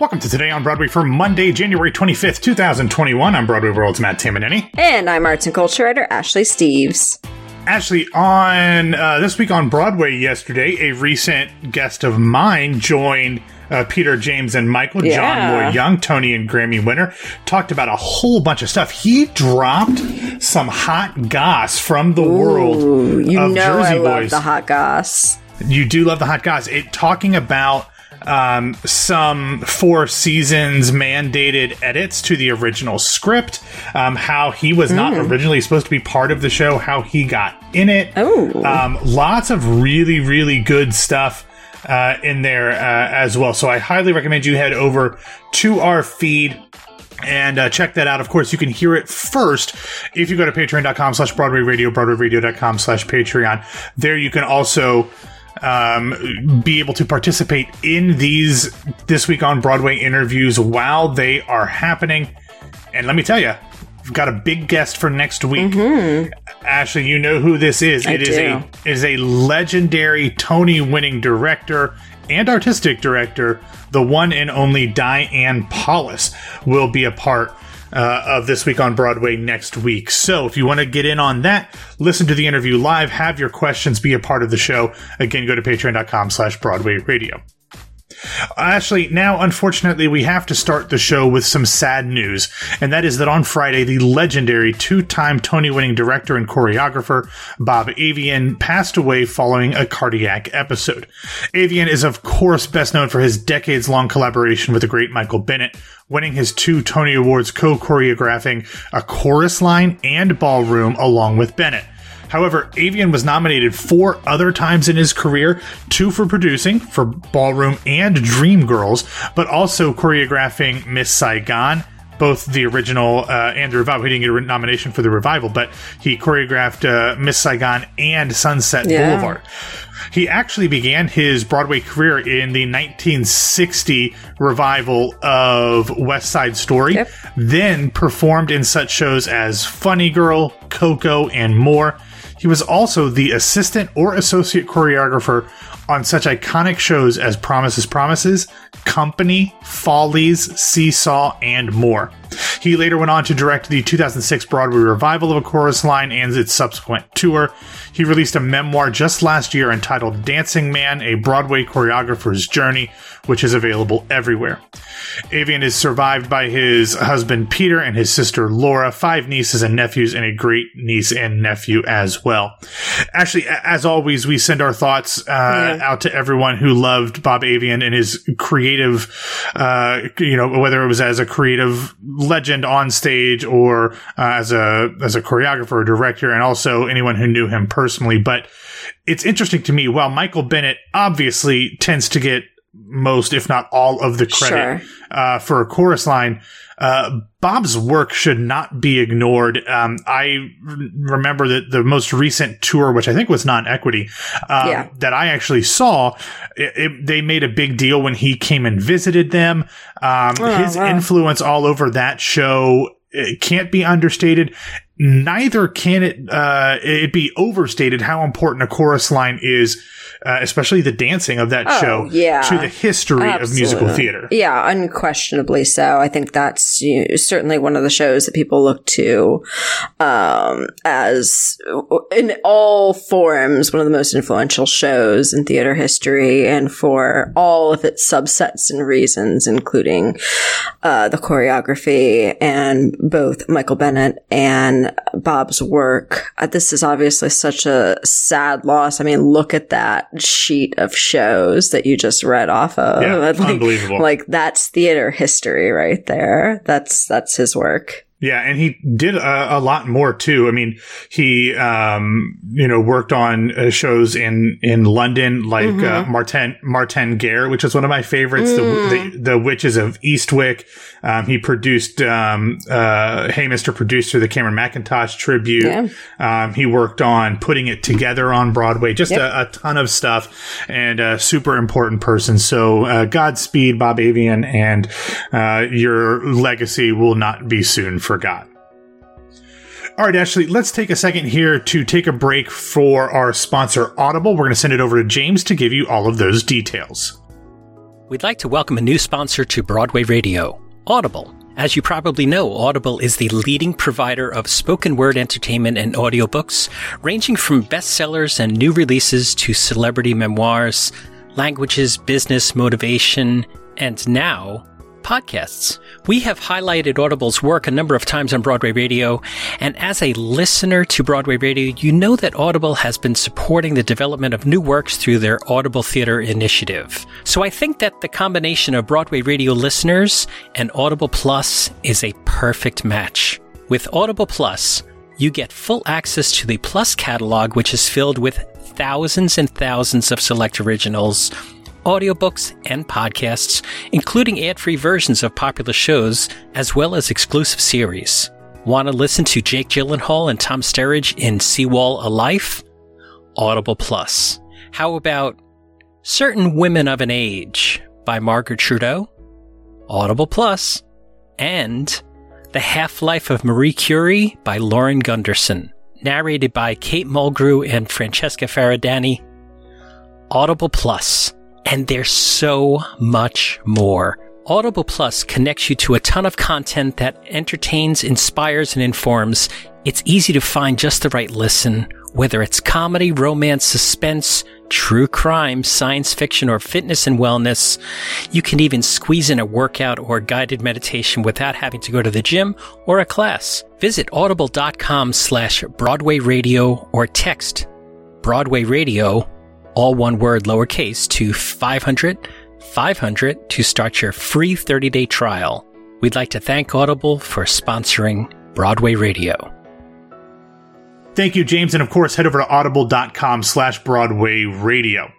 Welcome to Today on Broadway for Monday, January 25th, 2021. I'm Broadway World's Matt Tamanini. And I'm arts and culture writer Ashley Steves. Ashley, on uh, this week on Broadway yesterday, a recent guest of mine joined uh, Peter James and Michael, Yeah. John Moore Young, Tony and Grammy winner, talked about a whole bunch of stuff. He dropped some hot goss from the world Ooh, you of know Jersey I love Boys. the hot goss. You do love the hot goss. It talking about um, some four seasons mandated edits to the original script, um, how he was not originally supposed to be part of the show, how he got in it. Oh. Um, lots of really, really good stuff uh, in there uh, as well. So I highly recommend you head over to our feed and uh, check that out. Of course, you can hear it first if you go to patreon.com slash Broadway Radio, broadwayradio.com slash Patreon. There you can also um, be able to participate in these This Week on Broadway interviews while they are happening. And let me tell you, we've got a big guest for next week. Ashley, you know who this is. It is do. a it is a legendary Tony winning director and artistic director. The one and only Diane Paulus will be a part uh, of this week on Broadway next week. So if you want to get in on that, listen to the interview live, have your questions be a part of the show. Again, go to patreon.com slash Broadway Radio. Ashley, now unfortunately, we have to start the show with some sad news, and that is that on Friday, the legendary two time Tony winning director and choreographer Bob Avian passed away following a cardiac episode. Avian is, of course, best known for his decades long collaboration with the great Michael Bennett, winning his two Tony Awards co choreographing a chorus line and ballroom along with Bennett. However, Avian was nominated four other times in his career two for producing for Ballroom and Dreamgirls, but also choreographing Miss Saigon. Both the original uh, and the revival. He didn't get a nomination for the revival, but he choreographed uh, Miss Saigon and Sunset Yeah. Boulevard. He actually began his Broadway career in the 1960 revival of West Side Story, Yep. then performed in such shows as Funny Girl, Coco, and more. He was also the assistant or associate choreographer on such iconic shows as Promises Promises, Company, Follies, Seesaw, and more. He later went on to direct the 2006 Broadway revival of A Chorus Line and its subsequent tour. He released a memoir just last year entitled Dancing Man, A Broadway Choreographer's Journey, which is available everywhere. Avian is survived by his husband Peter and his sister Laura, five nieces and nephews, and a great niece and nephew as well. Actually, as always, we send our thoughts uh, out to everyone who loved Bob Avian and his creative, uh, you know, whether it was as a creative legend on stage or uh, as a as a choreographer or director, and also anyone who knew him personally. But it's interesting to me. While Michael Bennett obviously tends to get most, if not all, of the credit Sure. uh, for a chorus line. Uh, Bob's work should not be ignored. Um, I r- remember that the most recent tour, which I think was non-equity, um, Yeah. that I actually saw, it, it- they made a big deal when he came and visited them. Um, his Oh, wow. influence all over that show it can't be understated. Neither can it uh, it be overstated how important a chorus line is, uh, especially the dancing of that Oh, show yeah. to the history of musical theater. Yeah, unquestionably so. I think that's you know, certainly one of the shows that people look to um, as, in all forms, one of the most influential shows in theater history, and for all of its subsets and reasons, including uh, the choreography and both Michael Bennett and Bob's work. Uh, this is obviously such a sad loss. I mean, look at that sheet of shows that you just read off of. Yeah, Like- unbelievable. Like that's theater history right there. That's that's his work. Yeah, and he did a, a lot more too. I mean, he um, you know worked on uh, shows in in London, like uh, Martin Martin Guerre, which is one of my favorites. The, the the Witches of Eastwick. Um, he produced um, uh, Hey Mr. Producer, the Cameron Mackintosh tribute. Yeah. Um, he worked on putting it together on Broadway. Just a, a ton of stuff, and a super important person. So uh, Godspeed, Bob Avian, and uh, your legacy will not be soon forgot. All right, Ashley, let's take a second here to take a break for our sponsor, Audible. We're going to send it over to James to give you all of those details. We'd like to welcome a new sponsor to Broadway Radio, Audible. As you probably know, Audible is the leading provider of spoken word entertainment and audiobooks, ranging from bestsellers and new releases to celebrity memoirs, languages, business, motivation, and now podcasts. We have highlighted Audible's work a number of times on Broadway Radio, and as a listener to Broadway Radio, you know that Audible has been supporting the development of new works through their Audible Theater initiative. So I think that the combination of Broadway Radio listeners and Audible Plus is a perfect match. With Audible Plus, you get full access to the Plus catalog, which is filled with thousands and thousands of select originals audiobooks, and podcasts, including ad free versions of popular shows, as well as exclusive series. Want to listen to Jake Gyllenhaal and Tom Sturridge in Seawall a Life? Audible Plus. How about Certain Women of an Age by Margaret Trudeau? Audible Plus. And The Half Life of Marie Curie by Lauren Gunderson, narrated by Kate Mulgrew and Francesca Faridani. Audible Plus and there's so much more. Audible Plus connects you to a ton of content that entertains, inspires, and informs. It's easy to find just the right listen, whether it's comedy, romance, suspense, true crime, science fiction, or fitness and wellness. You can even squeeze in a workout or guided meditation without having to go to the gym or a class. Visit audible.com slash Broadway Radio or text Broadway Radio all one word lowercase to 500 500 to start your free 30 day trial. We'd like to thank Audible for sponsoring Broadway Radio. Thank you, James. And of course, head over to audible.com slash Broadway Radio.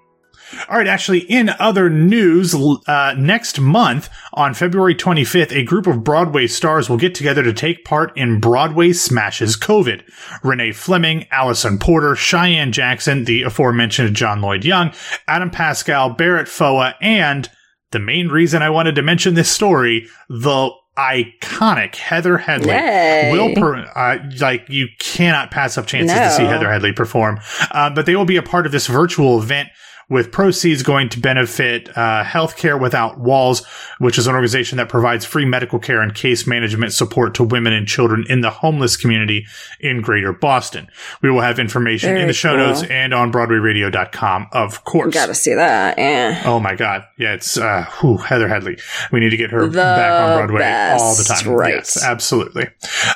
All right, actually, in other news, uh, next month on February 25th, a group of Broadway stars will get together to take part in Broadway Smashes COVID. Renee Fleming, Allison Porter, Cheyenne Jackson, the aforementioned John Lloyd Young, Adam Pascal, Barrett Foa, and the main reason I wanted to mention this story, the iconic Heather Headley Yay. will per, uh, like you cannot pass up chances No. to see Heather Headley perform. Uh, but they will be a part of this virtual event with proceeds going to benefit uh, Healthcare Without Walls, which is an organization that provides free medical care and case management support to women and children in the homeless community in Greater Boston. We will have information in the show cool. notes and on BroadwayRadio.com, of course. Gotta see that. Yeah. Oh my God! Yeah, it's uh, whew, Heather Headley. We need to get her The back on Broadway all the time. right. Yes, absolutely.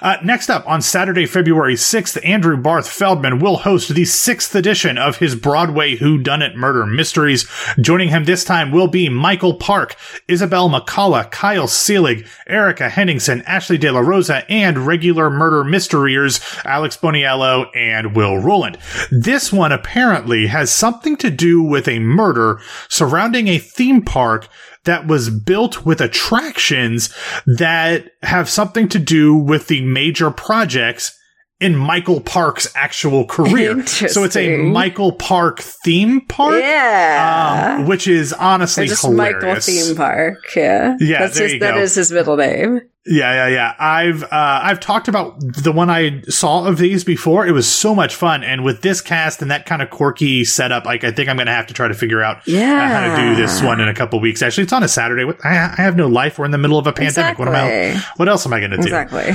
Uh, next up on Saturday, February sixth, Andrew Barth Feldman will host the sixth edition of his Broadway Who Done It Murder Mysteries. Joining him this time will be Michael Park, Isabelle McCalla, Kyle Selig, Erica Henningsen, Ashley De La Rosa, and regular murder mysteryers Alex Boniello and Will Roland. This one apparently has something to do with a murder surrounding a theme park that was built with attractions that have something to do with the major projects in Michael Park's actual career. So it's a Michael Park theme park. Yeah. Um, which is honestly. Michael Theme Park. Yeah. Yeah, That's there his, you go. is his middle name. Yeah, yeah, yeah. I've uh, I've talked about the one I saw of these before. It was so much fun, and with this cast and that kind of quirky setup, like I think I'm going to have to try to figure out uh, how to do this one in a couple weeks. Actually, it's on a Saturday. I, I have no life. We're in the middle of a pandemic. What am I? What else am I going to do? Exactly.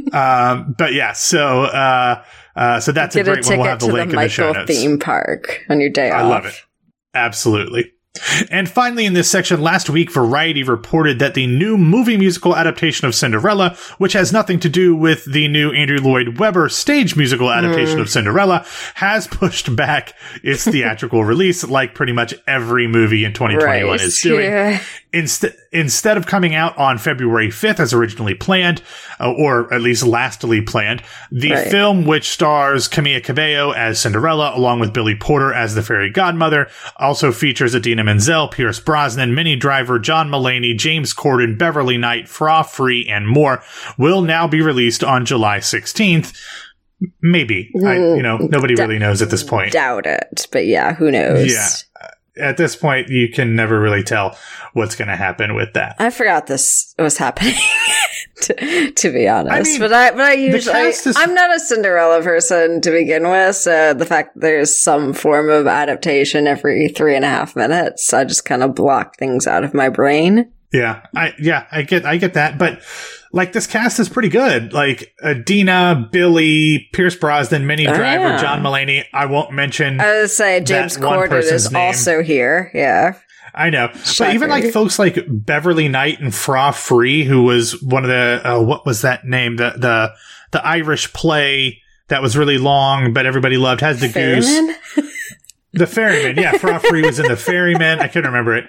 Um, but yeah, so uh, uh, so that's Get a a great one. We'll have the to the link in the show Michael notes. Theme Park on your day I off. love it. Absolutely. And finally, in this section, last week, Variety reported that the new movie musical adaptation of Cinderella, which has nothing to do with the new Andrew Lloyd Webber stage musical adaptation of hmm. Cinderella, has pushed back its theatrical release, like pretty much every movie in 2021 Right. is doing. Yeah. Instead, instead of coming out on February 5th as originally planned, uh, or at least lastly planned, the Right. film, which stars Camila Cabello as Cinderella, along with Billy Porter as the fairy godmother, also features Idina Menzel, Pierce Brosnan, Minnie Driver, John Mulaney, James Corden, Beverly Knight, Fra Fee, and more, will now be released on July 16th. Maybe. I, you know, nobody Da- really knows at this point. Doubt it. But yeah, who knows? Yeah. At this point, you can never really tell what's going to happen with that. I forgot this was happening. to, to be honest. I mean, but I, but I usually, cast is- I'm not a Cinderella person to begin with. So the fact that there's some form of adaptation every three and a half minutes, I just kind of block things out of my brain. Yeah, I yeah, I get I get that, but like this cast is pretty good. Like Idina, Billy, Pierce Brosnan, Minnie Oh, Driver, yeah. John Mulaney. I won't mention. I would say James Corden is name. also here. Yeah. I know, but even like folks like Beverly Knight and Fra Fee, who was one of the uh, what was that name? The the the Irish play that was really long, but everybody loved has the goose. The Ferryman, yeah, Fra Fee was in the Ferryman. I can't remember it.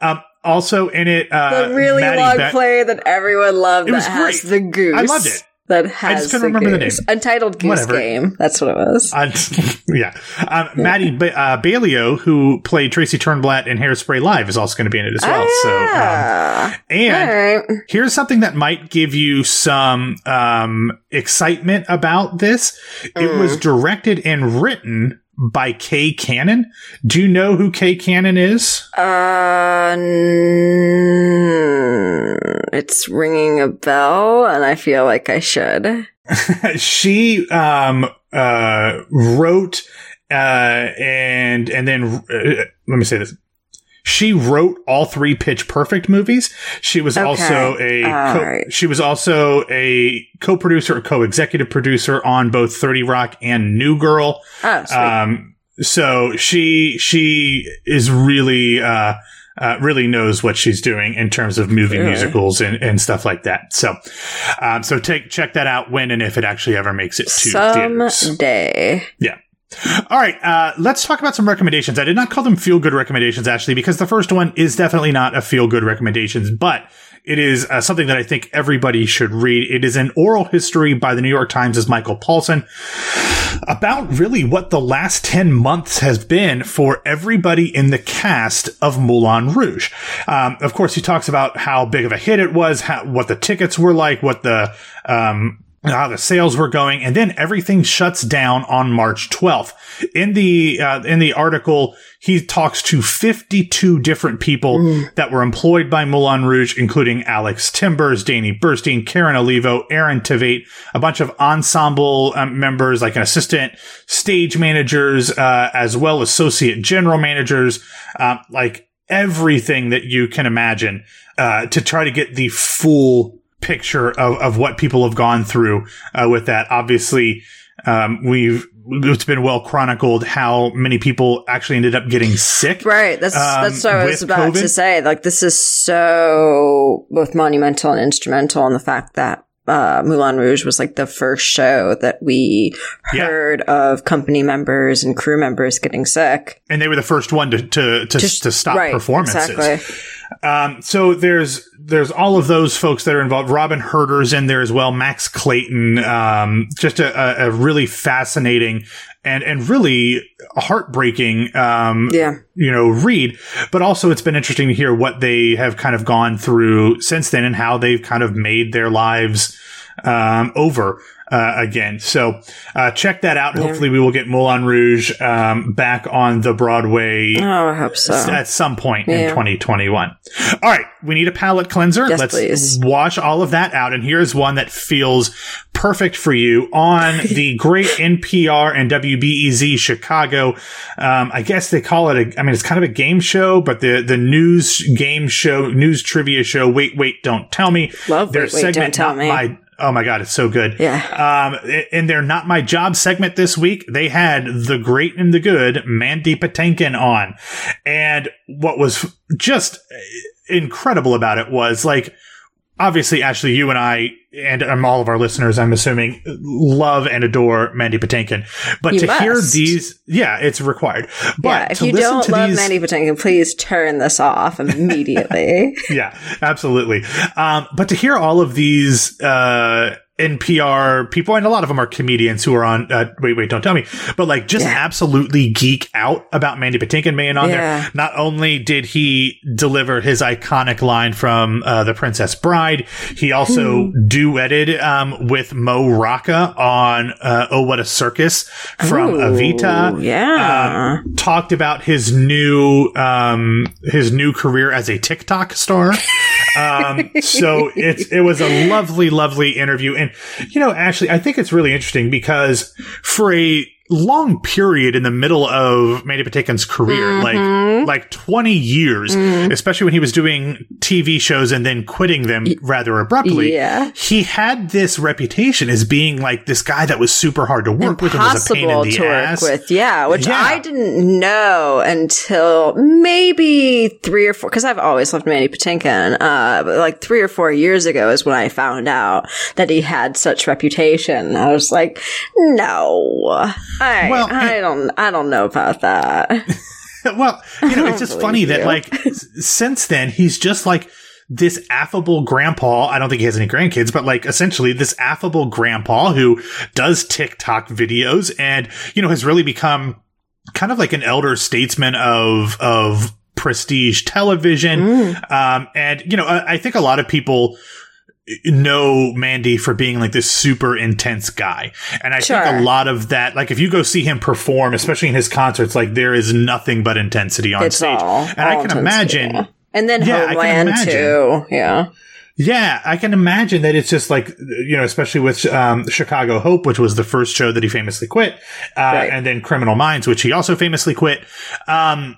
Um, also in it, uh, the really Maddie long play that everyone loved It that was great. the goose. I loved it. That has just couldn't the remember the goose. name. Untitled Goose Whatever. Game. That's what it was. Uh, yeah. Um, Maddie ba- uh, Baillio, who played Tracy Turnblad in Hairspray Live, is also going to be in it as well. So, um, Ah, and right. here's something that might give you some um, excitement about this. It was Mm. directed and written by Kay Cannon. Do you know who Kay Cannon is? Uh, n- it's ringing a bell, and I feel like I should. she um, uh, wrote uh, and and then uh, let me say this. She wrote all three Pitch Perfect movies. She was Okay. also a co- right. she was also a co-producer or co-executive producer on both 30 Rock and New Girl. Oh. Um, so she she is really uh, uh, really knows what she's doing in terms of movie Really? musicals and, and stuff like that. So um, so take check that out when and if it actually ever makes it to theaters. Someday. All right, uh, let's talk about some recommendations. I did not call them feel good recommendations, actually, because the first one is definitely not a feel good recommendations, but it is uh, something that I think everybody should read. It is an oral history by the New York Times' Michael Paulson about really what the last 10 months has been for everybody in the cast of Moulin Rouge. Um, of course, he talks about how big of a hit it was, how, what the tickets were like, what the, um, how the sales were going, and then everything shuts down on March 12th. In the uh, in the article, he talks to 52 different people that were employed by Moulin Rouge, including Alex Timbers, Danny Burstein, Karen Olivo, Aaron Tveit, a bunch of ensemble um, members, like an assistant, stage managers, uh, as well associate general managers, um, like everything that you can imagine uh, to try to get the full picture of, of what people have gone through uh, with that. Obviously, um, we've it's been well chronicled how many people actually ended up getting sick. Right. That's Um, that's what I was about COVID? to say. Like this is so both monumental and instrumental in the fact that uh, Moulin Rouge was like the first show that we Yeah. heard of company members and crew members getting sick. And they were the first one to to to, Just- to stop right, performances. Exactly. Um, so there's there's all of those folks that are involved. Robyn Hurder's in there as well. Max Clayton. Um, just a, a, really fascinating and and really heartbreaking. Um, Yeah. you know, read. But also, it's been interesting to hear what they have kind of gone through since then and how they've kind of made their lives um, over uh, again. So uh, check that out. Hopefully, we will get Moulin Rouge um, back on the Broadway Oh, I hope so. at some point in 2021. All right, we need a palate cleanser. Yes, Let's please. wash all of that out. And here's one that feels perfect for you on the great NPR and WBEZ Chicago. Um, I guess they call it a, I mean, it's kind of a game show, but the, the news game show, news trivia show. Wait, wait, don't tell me. Love Their Wait, Wait, Don't Tell Me. My, Oh my God, it's so good. Yeah. Um, in their Not My Job segment this week, they had the great and the good Mandy Patinkin on. And what was just incredible about it was like, obviously, Ashley, you and I, and um, all of our listeners, I'm assuming, love and adore Mandy Patinkin. But You to hear these, yeah, it's required. But yeah, if you don't love these, Mandy Patinkin, please turn this off immediately. yeah, absolutely. Um, but to hear all of these uh, NPR people, and a lot of them are comedians who are on. Uh, wait, wait, don't tell me. But like, just Yeah. absolutely geek out about Mandy Patinkin being on Yeah. there. Not only did he deliver his iconic line from uh, The Princess Bride, he also Hmm. duetted um, with Mo Rocca on uh, "Oh What a Circus" from Ooh, Evita Yeah. um, talked about his new um, his new career as a TikTok star. Um, so it's it was a lovely, lovely interview, and you know, actually, I think it's really interesting because for a long period in the middle of Mandy Patinkin's career, Mm-hmm. like like twenty years, especially when he was doing TV shows and then quitting them rather abruptly. Yeah. he had this reputation as being like this guy that was super hard to work with and was a pain in the to ass. work with, yeah, which Yeah. I didn't know until maybe three or four, because I've always loved Mandy Patinkin. Uh, but like three or four years ago is when I found out that he had such reputation. I was like, no, I, Well, I don't, I don't know about that. well, you know, it's just funny that like since then he's just like this affable grandpa. I don't think he has any grandkids, but like essentially this affable grandpa who does TikTok videos and you know has really become kind of like an elder statesman of of prestige television. Mm. Um, and you know, I, I think a lot of people know Mandy for being like this super intense guy. And I think a lot of that, like if you go see him perform, especially in his concerts, like there is nothing but intensity on It's stage. all, and I can imagine, And then Yeah, I can Homeland imagine. too. Yeah. yeah, I can imagine that it's just like, you know, especially with um, Chicago Hope, which was the first show that he famously quit, uh, Right. and then Criminal Minds, which he also famously quit. Um,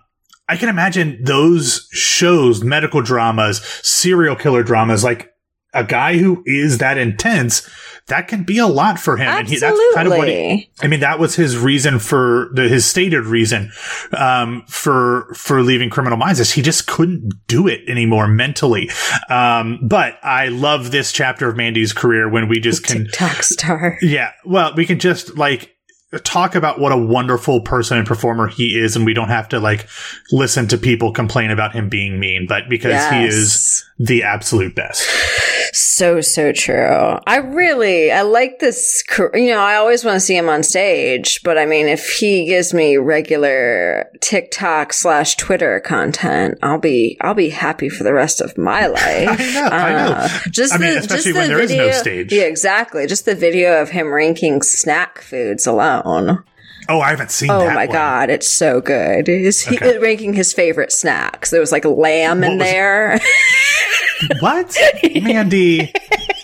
I can imagine those shows, medical dramas, serial killer dramas, like a guy who is that intense, that can be a lot for him. And he, that's kind of what he, Absolutely. I mean, that was his reason for the, his stated reason, um, for, for leaving Criminal Minds is he just couldn't do it anymore mentally. Um, but I love this chapter of Mandy's career when we just can, TikTok star. yeah, well, we can just like talk about what a wonderful person and performer he is, and we don't have to like listen to people complain about him being mean, but because he is the absolute best. So, so true. I really, I like this, you know, I always want to see him on stage, but I mean, if he gives me regular TikTok slash Twitter content, I'll be, I'll be happy for the rest of my life. I know, I know. Uh, Just I mean, especially just when the there is no video, stage. Yeah, exactly. Just the video of him ranking snack foods alone. Oh, I haven't seen Oh my one. god, it's so good. Is he Okay. ranking his favorite snacks? There was like lamb in What was it? there. What? Mandy.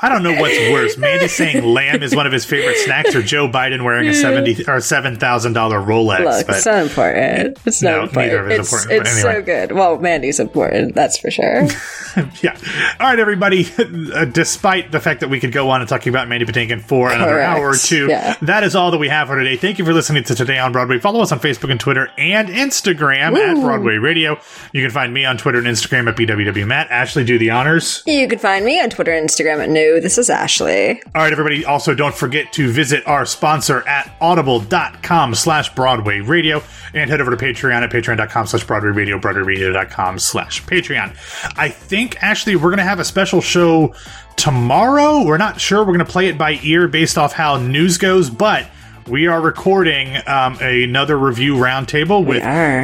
I don't know what's worse. Mandy saying lamb is one of his favorite snacks or Joe Biden wearing a seventy or seven thousand dollar Rolex. Look, but it's so important. It's so No, important. neither of it's important, it's anyway. so good. Well, Mandy's important, that's for sure. yeah. All right, everybody. Uh, despite the fact that we could go on and talking about Mandy Patinkin for another Correct. hour or two, Yeah. that is all that we have for today. Thank you for listening to Today on Broadway. Follow us on Facebook and Twitter and Instagram at Broadway Radio. You can find me on Twitter and Instagram at BWWMatt. Ashley, do the honors. you can find me on Twitter and Instagram at new. This is Ashley. All right, everybody. Also, don't forget to visit our sponsor at audible.com slash Broadway Radio and head over to Patreon at patreon.com slash Broadway Radio, BroadwayRadio.com slash Patreon. I think, Ashley, we're going to have a special show tomorrow. We're not sure. We're going to play it by ear based off how news goes, but we are recording um, another review roundtable with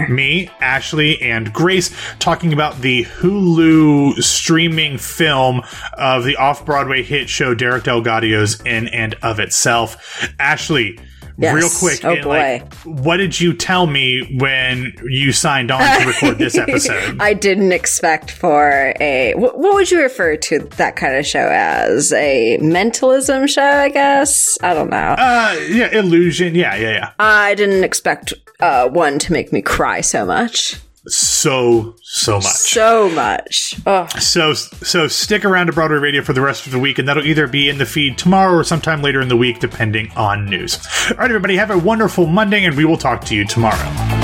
me, Ashley, and Grace talking about the Hulu streaming film of the off Broadway hit show Derek DelGaudio's In and of Itself. Ashley, Yes. real quick, Oh, and, like, what did you tell me when you signed on to record this episode? I didn't expect for a. What, what would you refer to that kind of show as? A mentalism show, I guess? I don't know. uh, yeah, illusion. Yeah, yeah, yeah. I didn't expect uh, one to make me cry so much. So, so much. So much. Oh, So so stick around to Broadway Radio for the rest of the week, and that'll either be in the feed tomorrow or sometime later in the week, depending on news. All right, everybody, have a wonderful Monday, and we will talk to you tomorrow.